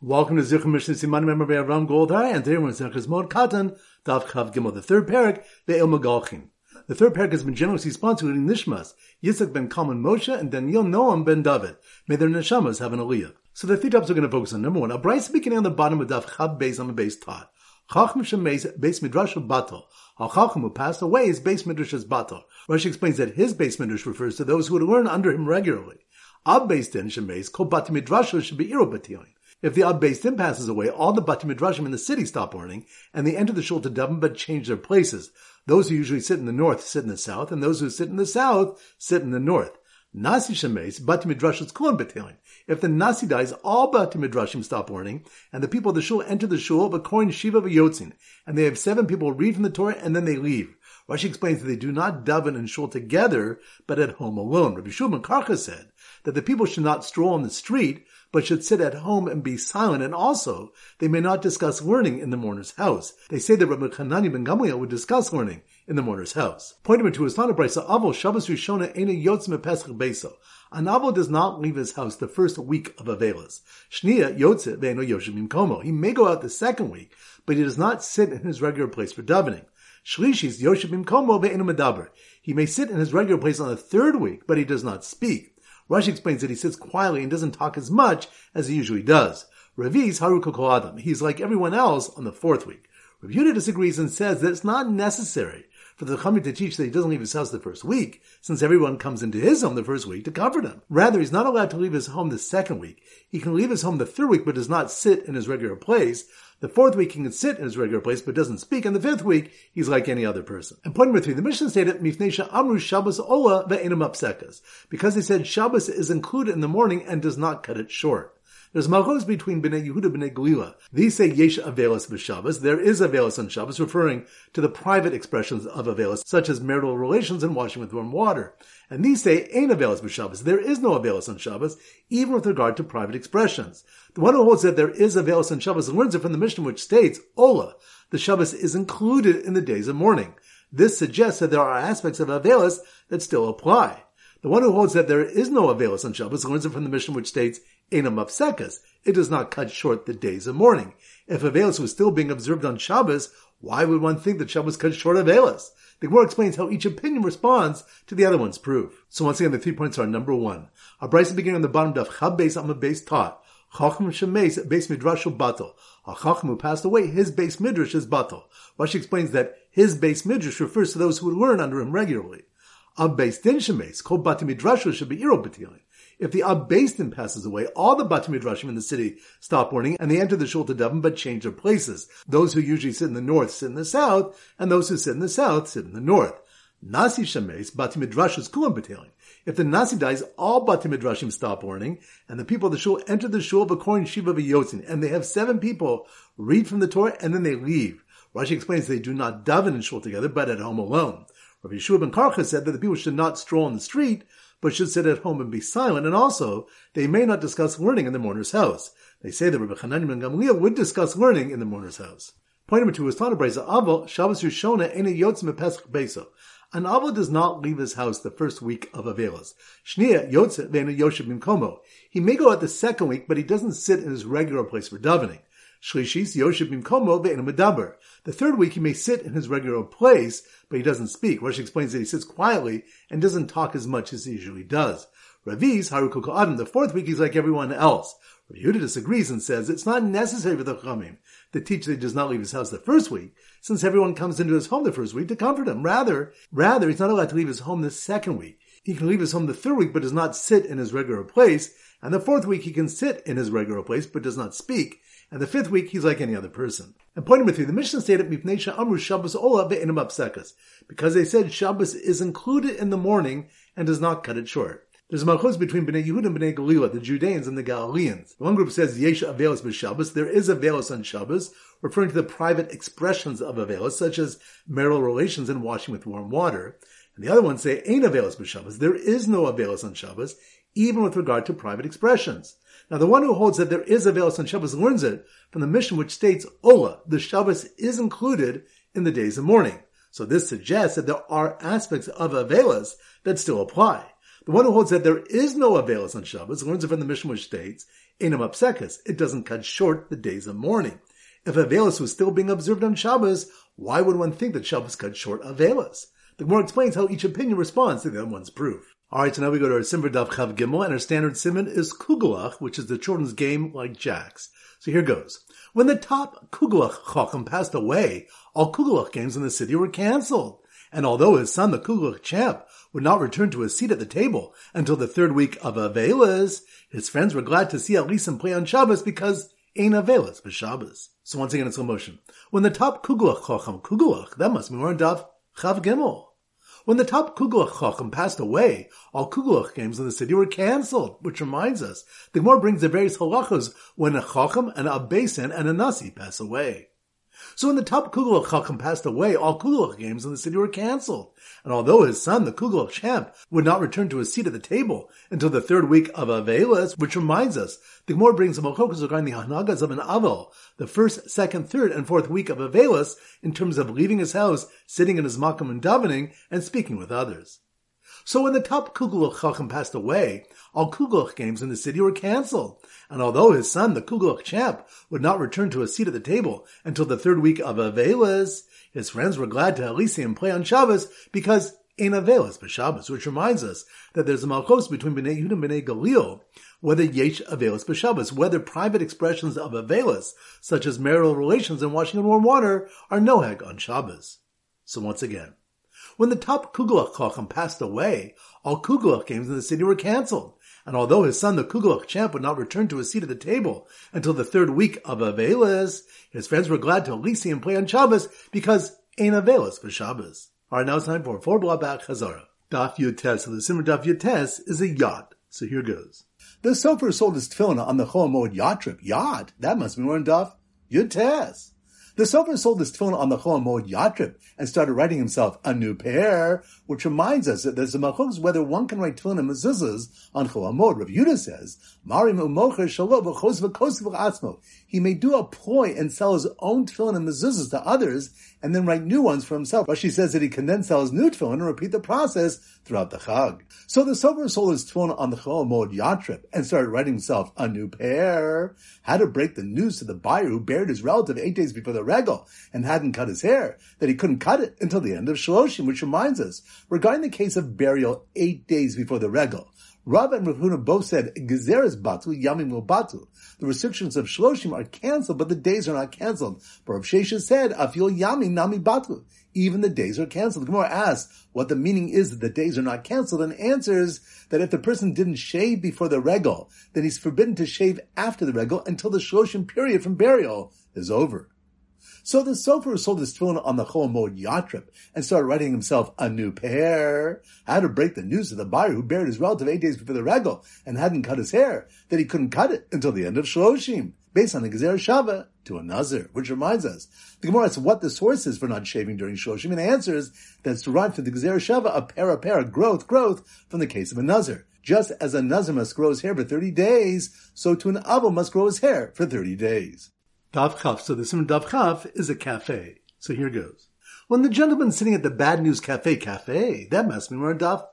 Welcome to Zichron Mishnah Siman Member by Ram Goldhar, and today we're in Zechus Moed Katan, Daf Chav Gimel, the third parak, Ve'il Magalchin. The third parak has been generously sponsored in Nishmas, Yitzhak ben Kalman Moshe, and Daniel Noam ben David. May their neshamas have an aliyah. So the three topics we're going to focus on. Number one, a brisa beginning on the bottom of Daf Chav Beis on the base Tat. Chacham Shemeis Beis Midrash of Batal. Al Chacham who passed away is Midrash as Batal. Rashi explains that his Beis Midrash refers to those who would learn under him regularly. Ab Beis Din Shemeis Kol Bati Midrash should be Iro if the Ab Din passes away, all the Bati Midrashim in the city stop learning, and they enter the shul to daven but change their places. Those who usually sit in the north sit in the south, and those who sit in the south sit in the north. Nasi Shemes, Bati Midrashim Kulan. If the Nasi dies, all Bati Midrashim stop learning, and the people of the shul enter the shul of a coin Shiva Yotzin, and they have seven people read from the Torah and then they leave. Rashi explains that they do not daven and shul together, but at home alone. Rabbi Shulman Karcha said that the people should not stroll on the street, but should sit at home and be silent, and also they may not discuss learning in the mourner's house. They say that Rabbi Hanani ben Gamliel would discuss learning in the mourner's house. Point number two is not a brisa. Avol Shabbos Rishona Ena Yotzim Pesach Beso. An avol does not leave his house the first week of Avelis. Shnia Yotze Ve'eno Yoshimim Komo. He may go out the second week, but he does not sit in his regular place for davening. Shlishis Yoshimim Komo Ve'eno Medaber. He may sit in his regular place on the third week, but he does not speak. Rashi explains that he sits quietly and doesn't talk as much as he usually does. Ravi's Haru Adam. He's like everyone else on the fourth week. Yehuda disagrees and says that it's not necessary for the Chachamim to teach that he doesn't leave his house the first week, since everyone comes into his home the first week to comfort him. Rather, he's not allowed to leave his home the second week. He can leave his home the third week, but does not sit in his regular place. The fourth week he can sit in his regular place, but doesn't speak. And the fifth week, he's like any other person. And point number three, the Mishnah stated, Mifnesha Amru Shabbos Ola Ve'enim Apsekas. Because they said Shabbos is included in the morning and does not cut it short. There's malchus between Bnei Yehuda and Bnei. These say Yesh Avelis b'Shabbos. There is Avelis on Shabbos, referring to the private expressions of Avelis, such as marital relations and washing with warm water. And these say Ain Avelis b'Shabbos. There is no Avelis on Shabbos, even with regard to private expressions. The one who holds that there is Avelis on Shabbos learns it from the Mishnah which states, Ola, the Shabbos is included in the days of mourning. This suggests that there are aspects of Avelis that still apply. The one who holds that there is no Avelis on Shabbos learns it from the Mishnah which states, Enam Apsekas. It does not cut short the days of mourning. If Avelis was still being observed on Shabbos, why would one think that Shabbos cut short Avelis? The Gemara explains how each opinion responds to the other one's proof. So once again, the three points are number one. Our brisa beginning on the bottom of Chab Beis taught. Chacham Shemeis Beis Midrashu Batal. A Chacham who passed away, his base Midrash is Batal. Rashi explains that his base Midrash refers to those who would learn under him regularly. Ab Beis Din Shemeis, Kol Bati should be Iro. If the Ab Din passes away, all the Bati Midrashim in the city stop mourning and they enter the Shul to daven but change their places. Those who usually sit in the north sit in the south, and those who sit in the south sit in the north. Nasi Shemes, Bati Midrashim Kulam Batelim. If the Nasi dies, all Bati Midrashim stop mourning, and the people of the Shul enter the Shul of a Kohen Shiva V'Yotzin, and they have seven people read from the Torah and then they leave. Rashi explains they do not daven in Shul together, but at home alone. Rabbi Yeshua ben Karcha said that the people should not stroll in the street, but should sit at home and be silent, and also they may not discuss learning in the mourner's house. They say that Rabbi Hanani ben Gamliel would discuss learning in the mourner's house. Point number two is Tana Breza Avol Shabbos Rishona Ene Yotz Pesach Beso. An Avol does not leave his house the first week of Avelis. Shnia Yotze Vena Yosheb Komo. He may go out the second week, but he doesn't sit in his regular place for davening. Shlishis Yosheb Bimkomo Ve'enu Medaber. The third week he may sit in his regular place, but he doesn't speak. Rashi explains that he sits quietly and doesn't talk as much as he usually does. Ravi's Harukoko Adam. The fourth week he's like everyone else. Yehuda disagrees and says it's not necessary for the Chamim to teach that he does not leave his house the first week, since everyone comes into his home the first week to comfort him. Rather, rather he's not allowed to leave his home the second week. He can leave his home the third week, but does not sit in his regular place, and the fourth week he can sit in his regular place, but does not speak, and the fifth week, he's like any other person. And point number three, the Mishnah stated, Mipnesha Amru Shabbos Ola Ve'enim Apsekas. Because they said Shabbos is included in the morning and does not cut it short. There's a malchus between Bnei Yehuda and Bnei Galila, the Judeans and the Galileans. One group says Yesh Avelis b'Shabbos. There is Avelis on Shabbos, referring to the private expressions of Avelis, such as marital relations and washing with warm water. And the other ones say Ain Avelis b'Shabbos. There is no Avelis on Shabbos, even with regard to private expressions. Now, the one who holds that there is a Velos on Shabbos learns it from the Mishnah which states, Ola, the Shabbos is included in the days of mourning. So this suggests that there are aspects of Avelas that still apply. The one who holds that there is no Avelas on Shabbos learns it from the Mishnah which states, Enam Apsekis, it doesn't cut short the days of mourning. If Avelis was still being observed on Shabbos, why would one think that Shabbos cut short Avelis? The Gemara explains how each opinion responds to the other one's proof. Alright, so now we go to our Simmer Daf Chav Gimel, and our standard simon is Kugelach, which is the children's game like jacks. So here goes. When the top Kugelach Chacham passed away, all Kugelach games in the city were cancelled. And although his son, the Kugelach champ, would not return to his seat at the table until the third week of Avelas, his friends were glad to see Alisim play on Shabbos because ain't Avelas but Shabbos. So once again in slow motion. When the top Kugelach Chacham, Kugelach, that must be more in Daf Chav Gimel. When the top Kugelach Chacham passed away, all Kugelach games in the city were cancelled, which reminds us, the Gemara brings the various halachas when a Chacham and a Besan and a Nasi pass away. So when the top Kugelach Chacham passed away, all Kugelach games in the city were cancelled. And although his son, the Kugelach champ, would not return to his seat at the table until the third week of Avelis, which reminds us, the Gemara brings a Malchokas regarding the Hanagas of an Avel, the first, second, third, and fourth week of Avelis, in terms of leaving his house, sitting in his makam and davening, and speaking with others. So when the top Kugelach Chacham passed away, all Kugelach games in the city were cancelled. And although his son, the Kugelach champ, would not return to a seat at the table until the third week of Avelas, his friends were glad to at least see him play on Shabbos because in Avelas Shabbos, which reminds us that there's a malchos between Bnei Yehuda and Bnei Galil, whether yesh Avelas B'Shabbos, whether private expressions of Avelas, such as marital relations and washing in warm water, are noheg on Shabbos. So once again, when the top Kugelach Chacham passed away, all Kugelach games in the city were cancelled. And although his son, the Kugelach champ, would not return to his seat at the table until the third week of Avelis, his friends were glad to at least see him play on Shabbos because ain't Avelis for Shabbos. Alright, now it's time for four block back Chazara. Daf Yotes. So the Simmer Daf Yotes is a yacht. So here goes. The Sofer sold his tefillin on the Chol yacht trip. Yacht? That must be more in Daf Yotes. The Sofer sold his tefillin on the Chol Moed Yatrib and started writing himself a new pair, which reminds us that there's a machlokas whether one can write tefillin and mezuzahs on Chol Moed. Rav Yudah says, Marim umocher shalom v'chos v'kos v'atzmo. He may do a ploy and sell his own tefillin and mezuzahs to others and then write new ones for himself. Rashi says that he can then sell his new tefillin and repeat the process throughout the Chag. So the Sofer sold his tefillin on the Chol Moed Yatrib and started writing himself a new pair. How to break the news to the buyer who buried his relative eight days before the regel and hadn't cut his hair, that he couldn't cut it until the end of Shloshim, which reminds us, regarding the case of burial eight days before the regel, Rav and Rav Huna both said Gezeres Batu, Yamim Batu. The restrictions of Shloshim are cancelled, but the days are not cancelled. But Rav Sheshes said, Afil Yamim Nami Batu. Even the days are cancelled. The Gemara asks what the meaning is that the days are not cancelled and answers that if the person didn't shave before the regel, then he's forbidden to shave after the regel until the Shloshim period from burial is over. So the Sofer who sold his tefillin on the Chol Yatrip and started writing himself a new pair. How to break the news to the buyer who buried his relative eight days before the regel and hadn't cut his hair, that he couldn't cut it until the end of Shloshim, based on the Gezer Shava to a Nazir, which reminds us, the Gemara asks what the source is for not shaving during Shloshim, and answers that it's derived from the Gezer Shava, a para para, growth, growth, from the case of a Nazir. Just as a Nazir must grow his hair for 30 days, so to an Abel must grow his hair for 30 days. Dav Chaf. So the Simon Dav Chaf is a cafe. So here goes. When the gentleman sitting at the Bad News Cafe cafe, that must mean we're in Chaf.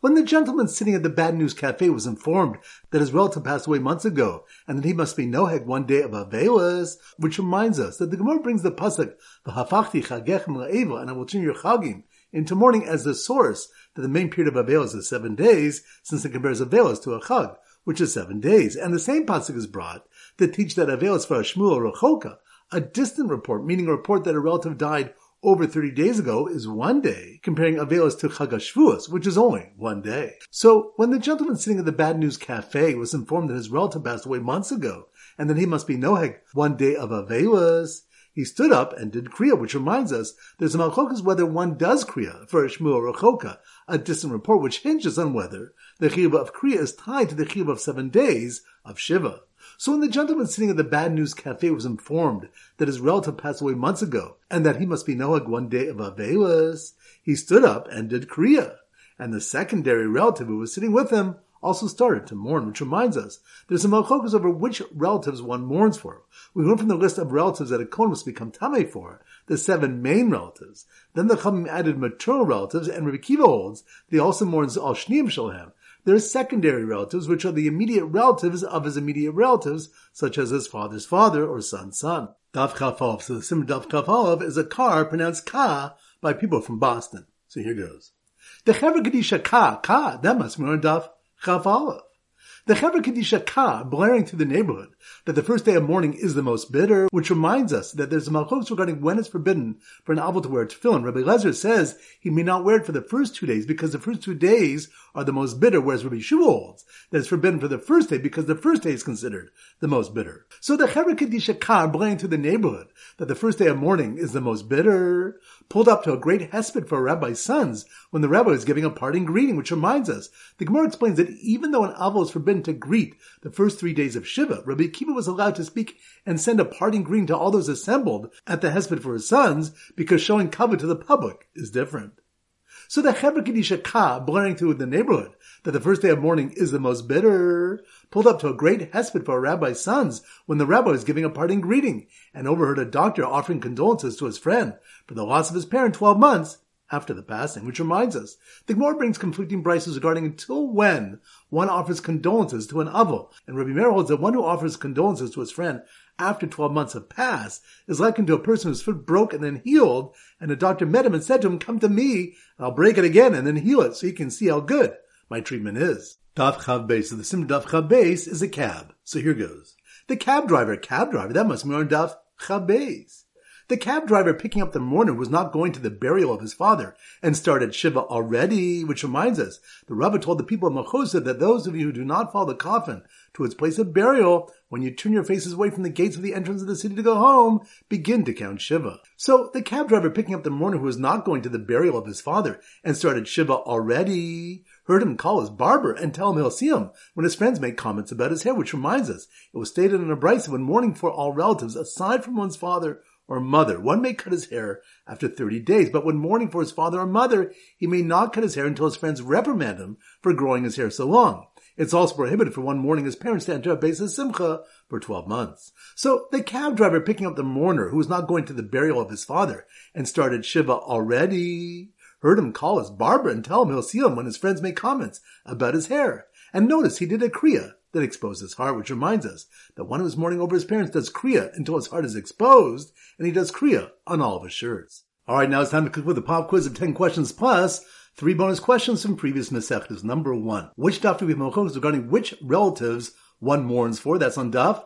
When the gentleman sitting at the Bad News Cafe was informed that his relative passed away months ago, and that he must be noheg one day of Avelas, which reminds us that the Gemara brings the pasuk, the "V'hafachti chagechem la'eva," and I will turn your chagim into mourning as the source that the main period of Avelas is seven days, since it compares Avelas to a chag, which is seven days. And the same pasuk is brought that teach that Avelis for a Shmua Rechoka, a distant report, meaning a report that a relative died over 30 days ago is one day, comparing Avelis to Chagashvuas, which is only one day. So, when the gentleman sitting at the Bad News Cafe was informed that his relative passed away months ago, and that he must be Noheg one day of Avelis, he stood up and did Kriya, which reminds us there's a malchokas whether one does Kriya for a Shmua Rechoka, a distant report which hinges on whether the Chiv of Kriya is tied to the Chiv of seven days of Shiva. So when the gentleman sitting at the Bad News Cafe was informed that his relative passed away months ago, and that he must be Noah day of Avelis, he stood up and did Kriya. And the secondary relative who was sitting with him also started to mourn, which reminds us there's some malchokas over which relatives one mourns for. We learned from the list of relatives that a kohen must become tame for, the seven main relatives. Then the Chamim added maternal relatives, and Rabbi Kiva holds he also mourns al shneim shalhem, There are secondary relatives, which are the immediate relatives of his immediate relatives, such as his father's father or son's son. Daf Chafalov. So the Simon Daf is a car pronounced Ka by people from Boston. So here goes. The Chevra Kadisha Ka, Ka, that must be on Daf Chafalov. The Chevra Kadisha Ka blaring through the neighborhood that the first day of mourning is the most bitter, which reminds us that there's a malchus regarding when it's forbidden for an avil to wear a tefillin. Rabbi Lezer says he may not wear it for the first two days because the first two days are the most bitter, whereas Rabbi Shua holds that it's forbidden for the first day because the first day is considered the most bitter. So the Chevra Kadisha Ka blaring through the neighborhood that the first day of mourning is the most bitter, pulled up to a great hesped for a rabbi's sons when the rabbi is giving a parting greeting, which reminds us, the Gemara explains that even though an avil is forbidden to greet the first three days of Shiva, Rabbi Akiva was allowed to speak and send a parting greeting to all those assembled at the hesped for his sons because showing cover to the public is different. So the Chevra Kadisha Ka, blaring through the neighborhood, that the first day of mourning is the most bitter, pulled up to a great hesped for a rabbi's sons when the rabbi was giving a parting greeting, and overheard a doctor offering condolences to his friend for the loss of his parent twelve months after the passing, which reminds us, the Gemara brings conflicting prices regarding until when one offers condolences to an avil, and Rabbi Meir holds that one who offers condolences to his friend after 12 months have passed is likened to a person whose foot broke and then healed, and the doctor met him and said to him, come to me, I'll break it again and then heal it so you can see how good my treatment is. Daf Chav Beis. So the sim Daf Chav Beis is a cab. So here goes. The cab driver, cab driver, that must be on Daf Chav Beis. The cab driver picking up the mourner was not going to the burial of his father and started Shiva already, which reminds us, the Rabbi told the people of Machosa that those of you who do not follow the coffin to its place of burial, when you turn your faces away from the gates of the entrance of the city to go home, begin to count Shiva. So the cab driver picking up the mourner who was not going to the burial of his father and started Shiva already, heard him call his barber and tell him he'll see him when his friends make comments about his hair, which reminds us, it was stated in a brisa when mourning for all relatives, aside from one's father or mother. One may cut his hair after 30 days, but when mourning for his father or mother, he may not cut his hair until his friends reprimand him for growing his hair so long. It's also prohibited for one mourning his parents to enter a base of simcha for 12 months. So the cab driver picking up the mourner who was not going to the burial of his father and started Shiva already heard him call his barber and tell him he'll see him when his friends make comments about his hair. And notice he did a kriya that exposed his heart, which reminds us that one who is mourning over his parents does kriya until his heart is exposed, and he does kriya on all of his shirts. All right, now it's time to conclude the pop quiz of 10 questions plus three bonus questions from previous Masechtas. Number one, which daf do we have machlokas regarding which relatives one mourns for? That's on daf.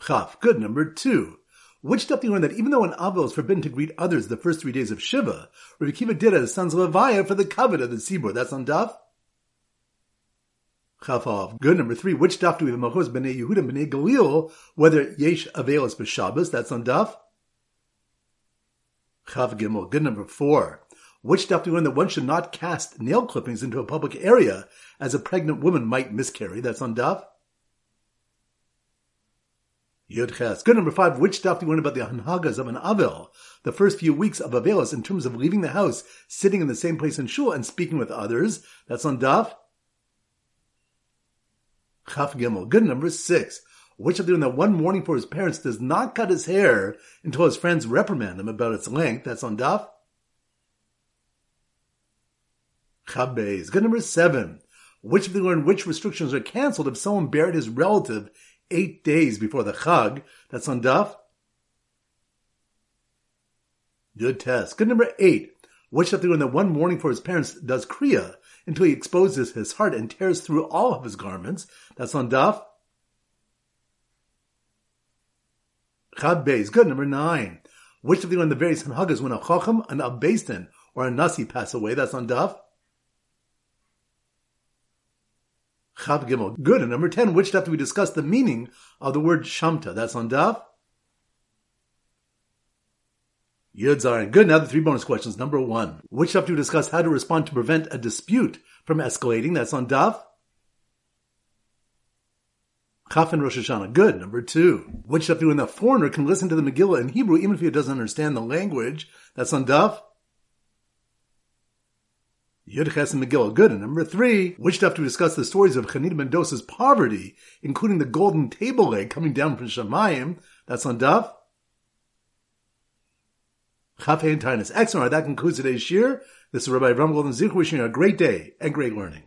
Chaf. Good. Number two. Which daf do you learn that even though an avil is forbidden to greet others the first three days of Shiva, Rabbi Kiva did at his son's of Levaya for the covet of the Tzibur? That's on daf. Good. Number three. Which daf do we have Machos Bnei Yehuda Bnei Galil? Whether Yesh Avelis B'Shabbos. That's on daf. Chav Gimel. Good. Number four. Which daf do we learn that one should not cast nail clippings into a public area as a pregnant woman might miscarry? That's on daf. Yud Ches. Good number five. Which daf do you learn about the hanhagas of an avil? The first few weeks of avelis in terms of leaving the house, sitting in the same place in shul, and speaking with others. That's on daf. Chaf Gimel. Good number six. Which of them that one mourning for his parents does not cut his hair until his friends reprimand him about its length. That's on Daf. Chabez. Good number seven. Which of them learn which restrictions are canceled if someone buried his relative eight days before the Chag? That's on Daf. Good test. Good number eight. Which of them learn that one mourning for his parents does Kriya until he exposes his heart and tears through all of his garments. That's on Daf. Chad Beis. Good. Number nine. Which of the, on the various Hanhagas when a Chacham, an Abbastin, or a Nasi pass away? That's on Daf. Chav Gimel. Good. And number 10, which daf do we discuss the meaning of the word Shamta? That's on Daf. Yud Zarin. Good. Now the three bonus questions. Number one. Which do we discuss how to respond to prevent a dispute from escalating? That's on Daf. Chaf and Rosh Hashanah. Good. Number two. Which daf do when the foreigner can listen to the Megillah in Hebrew even if he doesn't understand the language? That's on Daf. Yud Ches and Megillah. Good. And number three, which daf to discuss the stories of Chanina ben Dosa's poverty, including the golden table leg coming down from Shemayim. That's on Daf. Chaf Tinus. Excellent. Right, that concludes today's shiur. This is Rabbi Avram Golden Zich wishing you a great day and great learning.